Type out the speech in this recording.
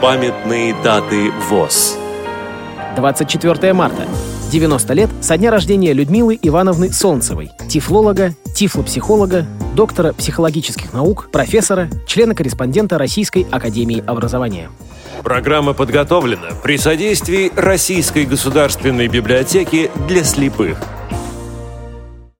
Памятные даты ВОЗ. 24 марта. 90 лет со дня рождения Людмилы Ивановны Солнцевой, тифлолога, тифлопсихолога, доктора психологических наук, профессора, члена-корреспондента Российской Академии Образования. Программа подготовлена при содействии Российской государственной библиотеки для слепых –